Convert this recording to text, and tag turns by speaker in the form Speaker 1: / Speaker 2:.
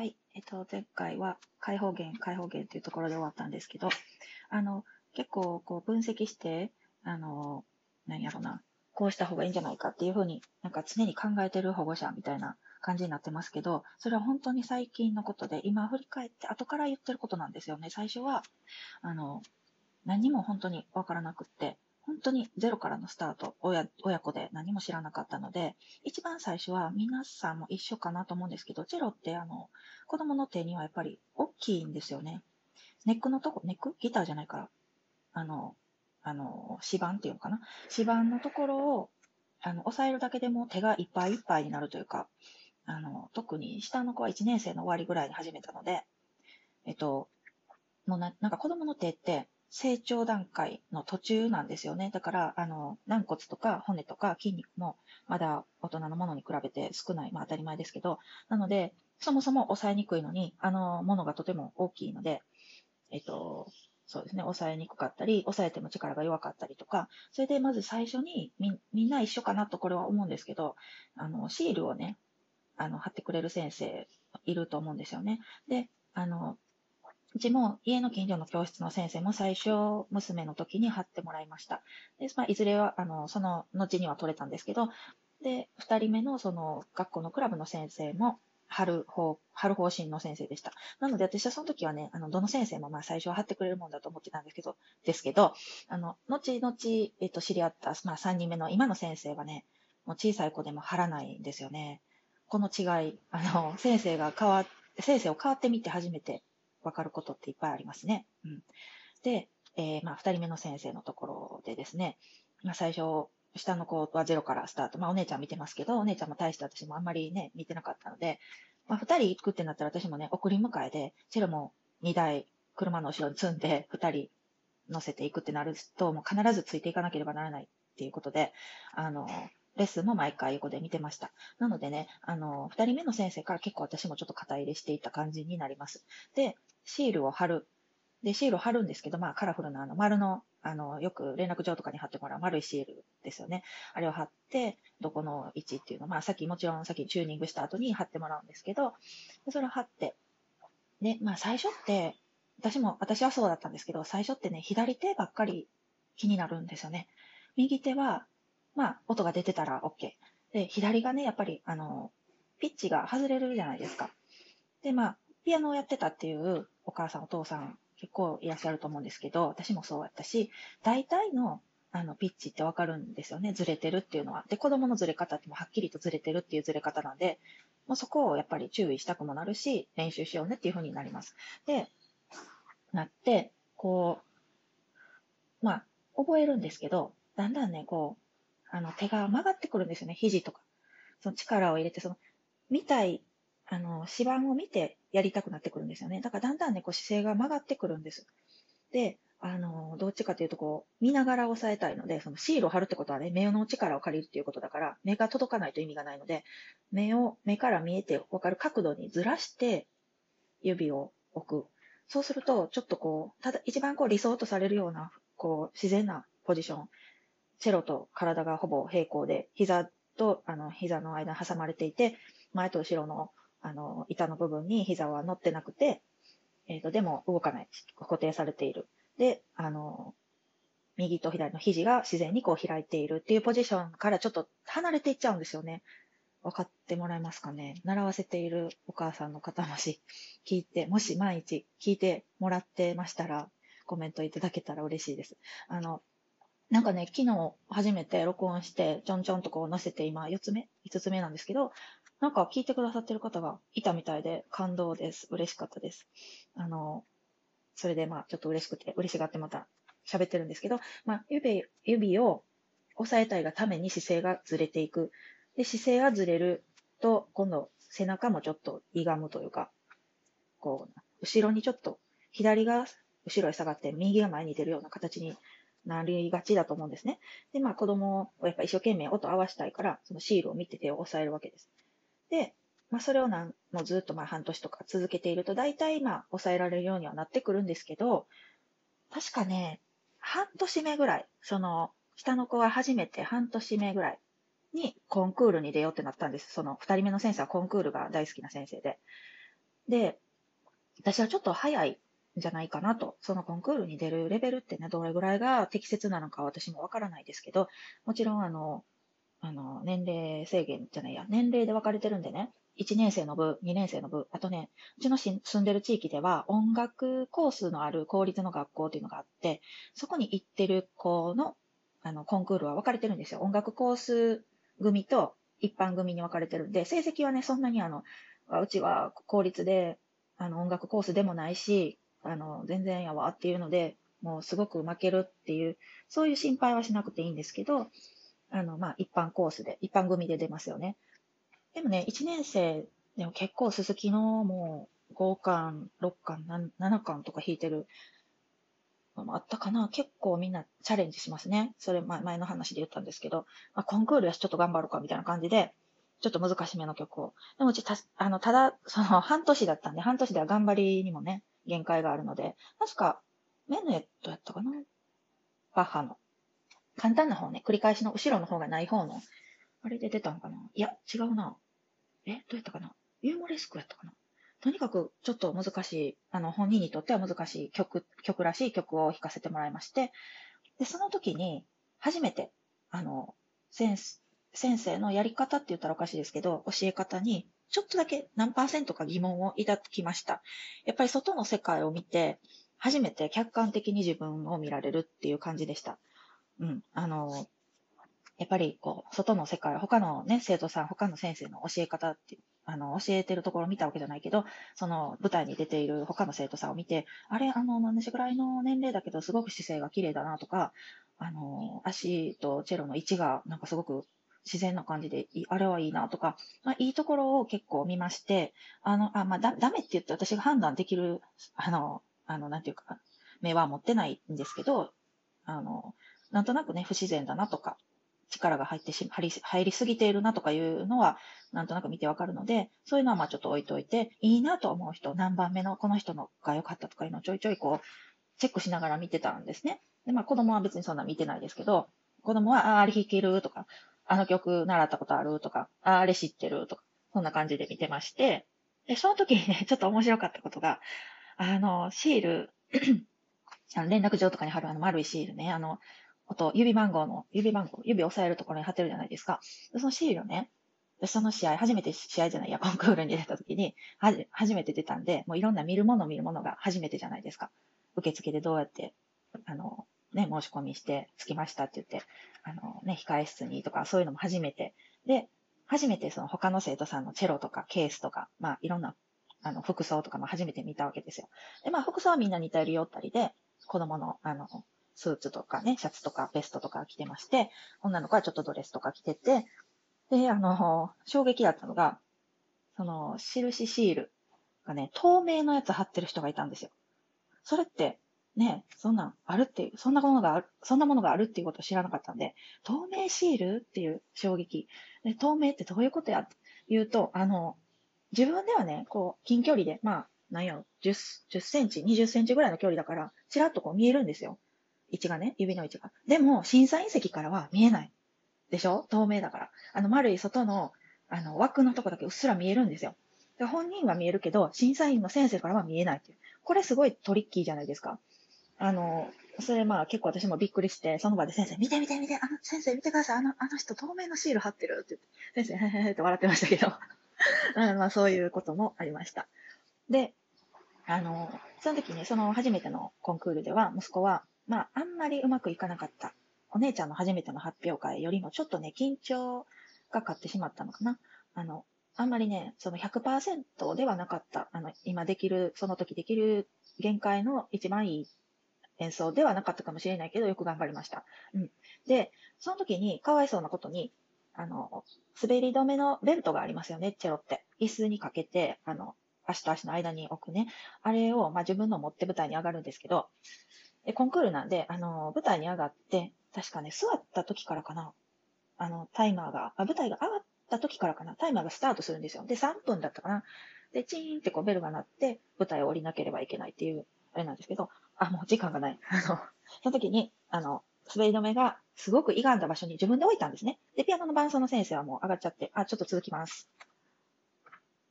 Speaker 1: はい。えっと、前回は解放源、解放源っていうところで終わったんですけど、あの、結構こう分析して、あの、何やろな、こうした方がいいんじゃないかっていうふうになんか常に考えてる保護者みたいな感じになってますけど、それは本当に最近のことで、今振り返って後から言ってることなんですよね。最初は、あの、何も本当にわからなくって、本当にゼロからのスタート、親親子で何も知らなかったので、一番最初は皆さんも一緒かなと思うんですけど、ゼロってあの子供の手にはやっぱり大きいんですよね。ネックのとこ、ネックギターじゃないから、あの、あの、指板っていうのかな？指板のところを、あの、押さえるだけでも手がいっぱいいっぱいになるというか、あの、特に下の子は1年生の終わりぐらいに始めたので、えっと、もうななんか子供の手って成長段階の途中なんですよね。だから、あの、軟骨とか骨とか筋肉もまだ大人のものに比べて少ない。まあ当たり前ですけど、なので、そもそも抑えにくいのに、あのものがとても大きいので、えっと、そうですね、抑えにくかったり、抑えても力が弱かったりとか、それでまず最初にみみんな一緒かなとこれは思うんですけど、あの、シールをね、あの、貼ってくれる先生いると思うんですよね。で、あの、うちも家の近所の教室の先生も最初、娘の時に貼ってもらいました。で、まあ、いずれは、あの、その後には取れたんですけど、で、二人目のその学校のクラブの先生も、貼る方、貼る方針の先生でした。なので私はその時はね、あの、どの先生もまあ最初は貼ってくれるもんだと思ってたんですけど、ですけど、あの、後々、えっと、知り合った、まあ三人目の今の先生はね、もう小さい子でも貼らないんですよね。この違い、あの、先生が変わ、先生を変わってみて初めてわかることっていっぱいありますね。うん。で、えー、まあ、二人目の先生のところでですね、まあ、最初、下の子はゼロからスタート。まあ、お姉ちゃん見てますけど、お姉ちゃんも大して私もあんまりね、見てなかったので、まあ、二人行くってなったら私もね、送り迎えで、チェロも二台車の後ろに積んで、二人乗せていくってなると、もう必ずついていかなければならないっていうことで、あの、レッスンも毎回英語で見てました。なのでね、あの、二人目の先生から結構私もちょっと肩入れしていた感じになります。で、シールを貼る。で、シールを貼るんですけど、まあ、カラフルなあの丸の、あの、よく連絡状とかに貼ってもらう丸いシールですよね。あれを貼って、どこの位置っていうの、まあ、さっきもちろんさっきチューニングした後に貼ってもらうんですけど、それを貼って、で、まあ、最初って、私も、私はそうだったんですけど、最初ってね、左手ばっかり気になるんですよね。右手は、まあ、音が出てたら OK。で、左がね、やっぱり、あの、ピッチが外れるじゃないですか。で、まあ、ピアノをやってたっていうお母さん、お父さん結構いらっしゃると思うんですけど、私もそうやったし、大体のあのピッチってわかるんですよね。ずれてるっていうのは。で、子供のずれ方ってもはっきりとずれてるっていうずれ方なんで、もうそこをやっぱり注意したくもなるし、練習しようねっていう風になります。で、なって、こう、まあ、覚えるんですけど、だんだんね、こう、あの、手が曲がってくるんですよね、肘とか。その力を入れて、その、見たいあの、指板を見てやりたくなってくるんですよね。だからだんだんね、こう姿勢が曲がってくるんです。で、あの、どっちかというと、こう、見ながら押さえたいので、そのシールを貼るってことはね、目の力を借りるっていうことだから、目が届かないと意味がないので、目を、目から見えてわかる角度にずらして、指を置く。そうすると、ちょっとこう、ただ、一番こう理想とされるような、こう、自然なポジション。チェロと体がほぼ平行で、膝と、あの、膝の間挟まれていて、前と後ろのあの、板の部分に膝は乗ってなくて、えっ、ー、と、でも動かない。固定されている。で、あの、右と左の肘が自然にこう開いているっていうポジションからちょっと離れていっちゃうんですよね。分かってもらえますかね習わせているお母さんの方もし聞いて、もし毎日聞いてもらってましたら、コメントいただけたら嬉しいです。あの、なんかね、昨日初めて録音して、ちょんちょんとこう載せて、今4つ目 ?5 つ目なんですけど、なんか聞いてくださってる方がいたみたいで感動です。嬉しかったです。あの、それでまあちょっと嬉しくて、嬉しがってまた喋ってるんですけど、まあ指、指を押さえたいがために姿勢がずれていく。で、姿勢がずれると、今度背中もちょっと歪むというか、こう、後ろにちょっと、左が後ろへ下がって右が前に出るような形になりがちだと思うんですね。で、まあ子供をやっぱ一生懸命音を合わしたいから、そのシールを見て手を押さえるわけです。で、まあ、それをなんもうずっとまあ半年とか続けていると、大体まあ抑えられるようにはなってくるんですけど、確かね、半年目ぐらい、その、下の子は初めて半年目ぐらいにコンクールに出ようってなったんです。その二人目の先生はコンクールが大好きな先生で。で、私はちょっと早いんじゃないかなと。そのコンクールに出るレベルってね、どれぐらいが適切なのか私もわからないですけど、もちろんあの、あの、年齢制限じゃないや、年齢で分かれてるんでね、1年生の部、2年生の部、あとね、うちの住んでる地域では音楽コースのある公立の学校っていうのがあって、そこに行ってる子のあのコンクールは分かれてるんですよ。音楽コース組と一般組に分かれてるんで、成績はね、そんなにあの、うちは公立で、あの、音楽コースでもないし、あの、全然やわっていうので、もうすごく負けるっていう、そういう心配はしなくていいんですけど、あの、まあ、一般コースで、一般組で出ますよね。でもね、1年生でも結構鈴木のもう5巻、6巻、7巻とか弾いてるのもあったかな。結構みんなチャレンジしますね。それ前の話で言ったんですけど、まあ、コンクールやしちょっと頑張ろうかみたいな感じで、ちょっと難しめの曲を。でもうちた、あの、ただ、その半年だったんで、半年では頑張りにもね、限界があるので、確か、メヌエットやったかなバッハの。簡単な方ね、繰り返しの後ろの方がない方の、あれで出たんかな？いや、違うな。え、どうやったかな？ユーモレスクやったかな？とにかくちょっと難しい、あの、本人にとっては難しい曲、曲らしい曲を弾かせてもらいまして、で、その時に、初めて、あの、先先生のやり方って言ったらおかしいですけど、教え方に、ちょっとだけ何パーセントか疑問を抱きました。やっぱり外の世界を見て、初めて客観的に自分を見られるっていう感じでした。うん。あの、やっぱり、こう、外の世界、他のね、生徒さん、他の先生の教え方って、あの、教えてるところを見たわけじゃないけど、その舞台に出ている他の生徒さんを見て、あれ、あの、同じぐらいの年齢だけど、すごく姿勢が綺麗だなとか、あの、足とチェロの位置が、なんかすごく自然な感じで、あれはいいなとか、まあ、いいところを結構見まして、あの、あ、まあ、だ、ダメって言って私が判断できる、あの、あの、なんていうか、目は持ってないんですけど、あの、なんとなくね、不自然だなとか、力が入ってし、入り、入りすぎているなとかいうのは、なんとなく見てわかるので、そういうのはまあちょっと置いといて、いいなと思う人、何番目のこの人のが良かったとかいうのをちょいちょいこう、チェックしながら見てたんですね。で、まあ子供は別にそんな見てないですけど、子供は、ああれ弾けるとか、あの曲習ったことあるとか、ああれ知ってるとか、そんな感じで見てまして、で、その時にね、ちょっと面白かったことが、あの、シール、あの連絡状とかに貼るあの丸いシールね、あの、と、指番号の、指番号、指押さえるところに貼ってるじゃないですか。そのシールをね、その試合、初めて試合じゃないや、コンクールに出た時に、はじ、初めて出たんで、もういろんな見るもの見るものが初めてじゃないですか。受付でどうやって、あの、ね、申し込みして、着きましたって言って、あの、ね、控え室にとか、そういうのも初めて。で、初めてその他の生徒さんのチェロとかケースとか、まあいろんな、あの、服装とかも初めて見たわけですよ。で、まあ服装はみんな似たり寄ったりで、子供の、あの、スーツとかね、シャツとかベストとか着てまして、女の子はちょっとドレスとか着てて、で、あの、衝撃だったのが、その、印シールがね、透明のやつ貼ってる人がいたんですよ。それって、ね、そんなんあるっていう、そんなものがある、そんなものがあるっていうことを知らなかったんで、透明シールっていう衝撃。で透明ってどういうことやって言うと、あの、自分ではね、こう、近距離で、まあ、なんやろ、10、10センチ、20センチぐらいの距離だから、ちらっとこう見えるんですよ。位置がね、指の位置が。でも、審査員席からは見えない。でしょ？透明だから。あの、丸い外の、あの、枠のとこだけうっすら見えるんですよ。で本人は見えるけど、審査員の先生からは見えないっていう。これすごいトリッキーじゃないですか。あの、それまあ結構私もびっくりして、その場で先生、見て見て見て、あの先生見てください、あの、あの人透明のシール貼ってるって言って、先生、へへへって笑ってましたけど、まあそういうこともありました。で、あの、その時にその初めてのコンクールでは、息子は、まあ、あんまりうまくいかなかった。お姉ちゃんの初めての発表会よりもちょっとね、緊張が勝ってしまったのかな。あの、あんまりね、その100%ではなかった。あの、今できる、その時できる限界の一番いい演奏ではなかったかもしれないけど、よく頑張りました。うん。で、その時に、かわいそうなことに、あの、滑り止めのベルトがありますよね、チェロって。椅子にかけて、あの、足と足の間に置くね。あれを、まあ、自分の持って舞台に上がるんですけど、で、コンクールなんで、あの、舞台に上がって、確かね、座った時からかな、あの、タイマーが、あ舞台が上がった時からかな、タイマーがスタートするんですよ。で、3分だったかな。で、チーンってこうベルが鳴って、舞台を降りなければいけないっていう、あれなんですけど、あ、もう時間がない。あの、その時に、あの、滑り止めがすごく歪んだ場所に自分で置いたんですね。で、ピアノの伴奏の先生はもう上がっちゃって、あ、ちょっと続きます。